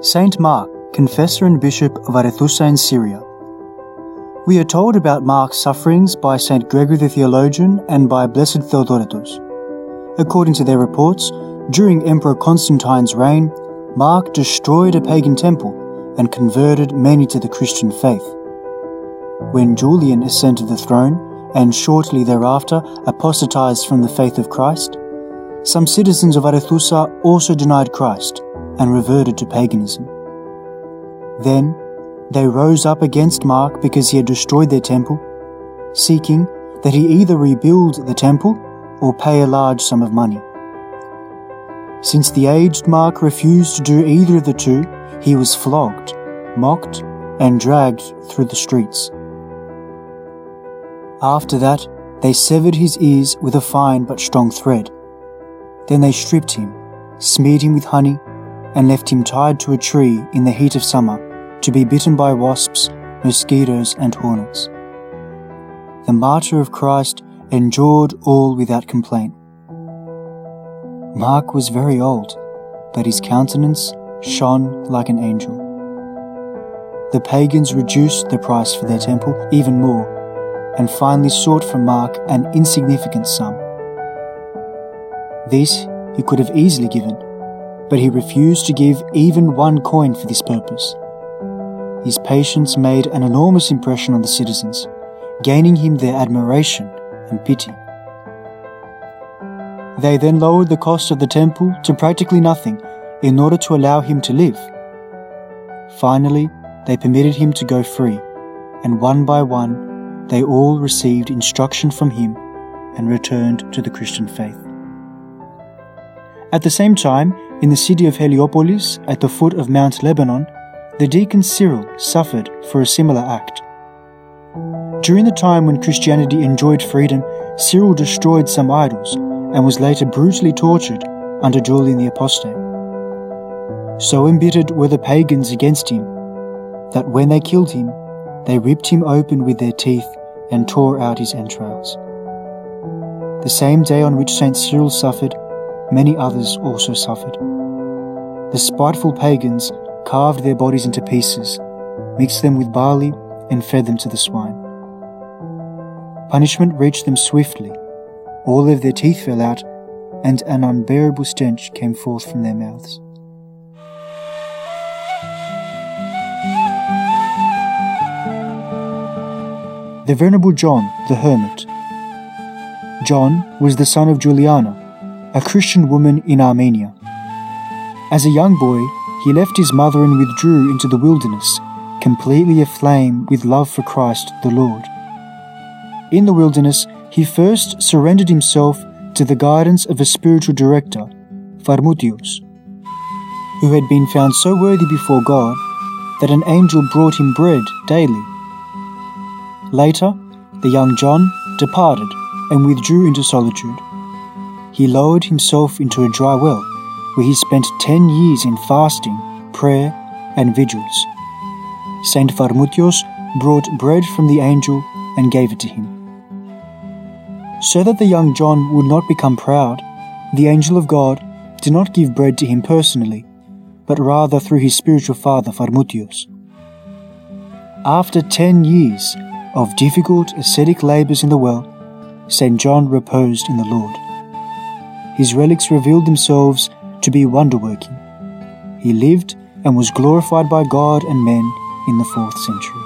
Saint Mark, confessor and bishop of Arethusa in Syria. We are told about Mark's sufferings by Saint Gregory the theologian and by Blessed Theodoretus. According to their reports, during Emperor Constantine's reign, Mark destroyed a pagan temple and converted many to the Christian faith. When Julian ascended the throne and shortly thereafter apostatized from the faith of Christ, some citizens of Arethusa also denied Christ and reverted to paganism. Then they rose up against Mark because he had destroyed their temple, seeking that he either rebuild the temple or pay a large sum of money. Since the aged Mark refused to do either of the two, he was flogged, mocked, and dragged through the streets. After that, they severed his ears with a fine but strong thread. Then they stripped him, smeared him with honey, and left him tied to a tree in the heat of summer to be bitten by wasps, mosquitoes, and hornets. The martyr of Christ endured all without complaint. Mark was very old, but his countenance shone like an angel. The pagans reduced the price for their temple even more and finally sought from Mark an insignificant sum. This he could have easily given, but he refused to give even one coin for this purpose. His patience made an enormous impression on the citizens, gaining him their admiration and pity. They then lowered the cost of the temple to practically nothing in order to allow him to live. Finally, they permitted him to go free, and one by one, they all received instruction from him and returned to the Christian faith. At the same time, in the city of Heliopolis, at the foot of Mount Lebanon, the deacon Cyril suffered for a similar act. During the time when Christianity enjoyed freedom, Cyril destroyed some idols and was later brutally tortured under Julian the Apostate. So embittered were the pagans against him that when they killed him, they ripped him open with their teeth and tore out his entrails. The same day on which St. Cyril suffered, many others also suffered. The spiteful pagans carved their bodies into pieces, mixed them with barley, and fed them to the swine. Punishment reached them swiftly all of their teeth fell out, and an unbearable stench came forth from their mouths. The Venerable John the Hermit. John was the son of Juliana, a Christian woman in Armenia. As a young boy, he left his mother and withdrew into the wilderness, completely aflame with love for Christ the Lord. In the wilderness, he first surrendered himself to the guidance of a spiritual director, Pharmutios, who had been found so worthy before God that an angel brought him bread daily. Later, the young John departed and withdrew into solitude. He lowered himself into a dry well, where he spent ten years in fasting, prayer, and vigils. Saint Pharmutios brought bread from the angel and gave it to him. So that the young John would not become proud, the angel of God did not give bread to him personally, but rather through his spiritual father Pharmutios. After ten years of difficult ascetic labors in the well, St. John reposed in the Lord. His relics revealed themselves to be wonder working. He lived and was glorified by God and men in the fourth century.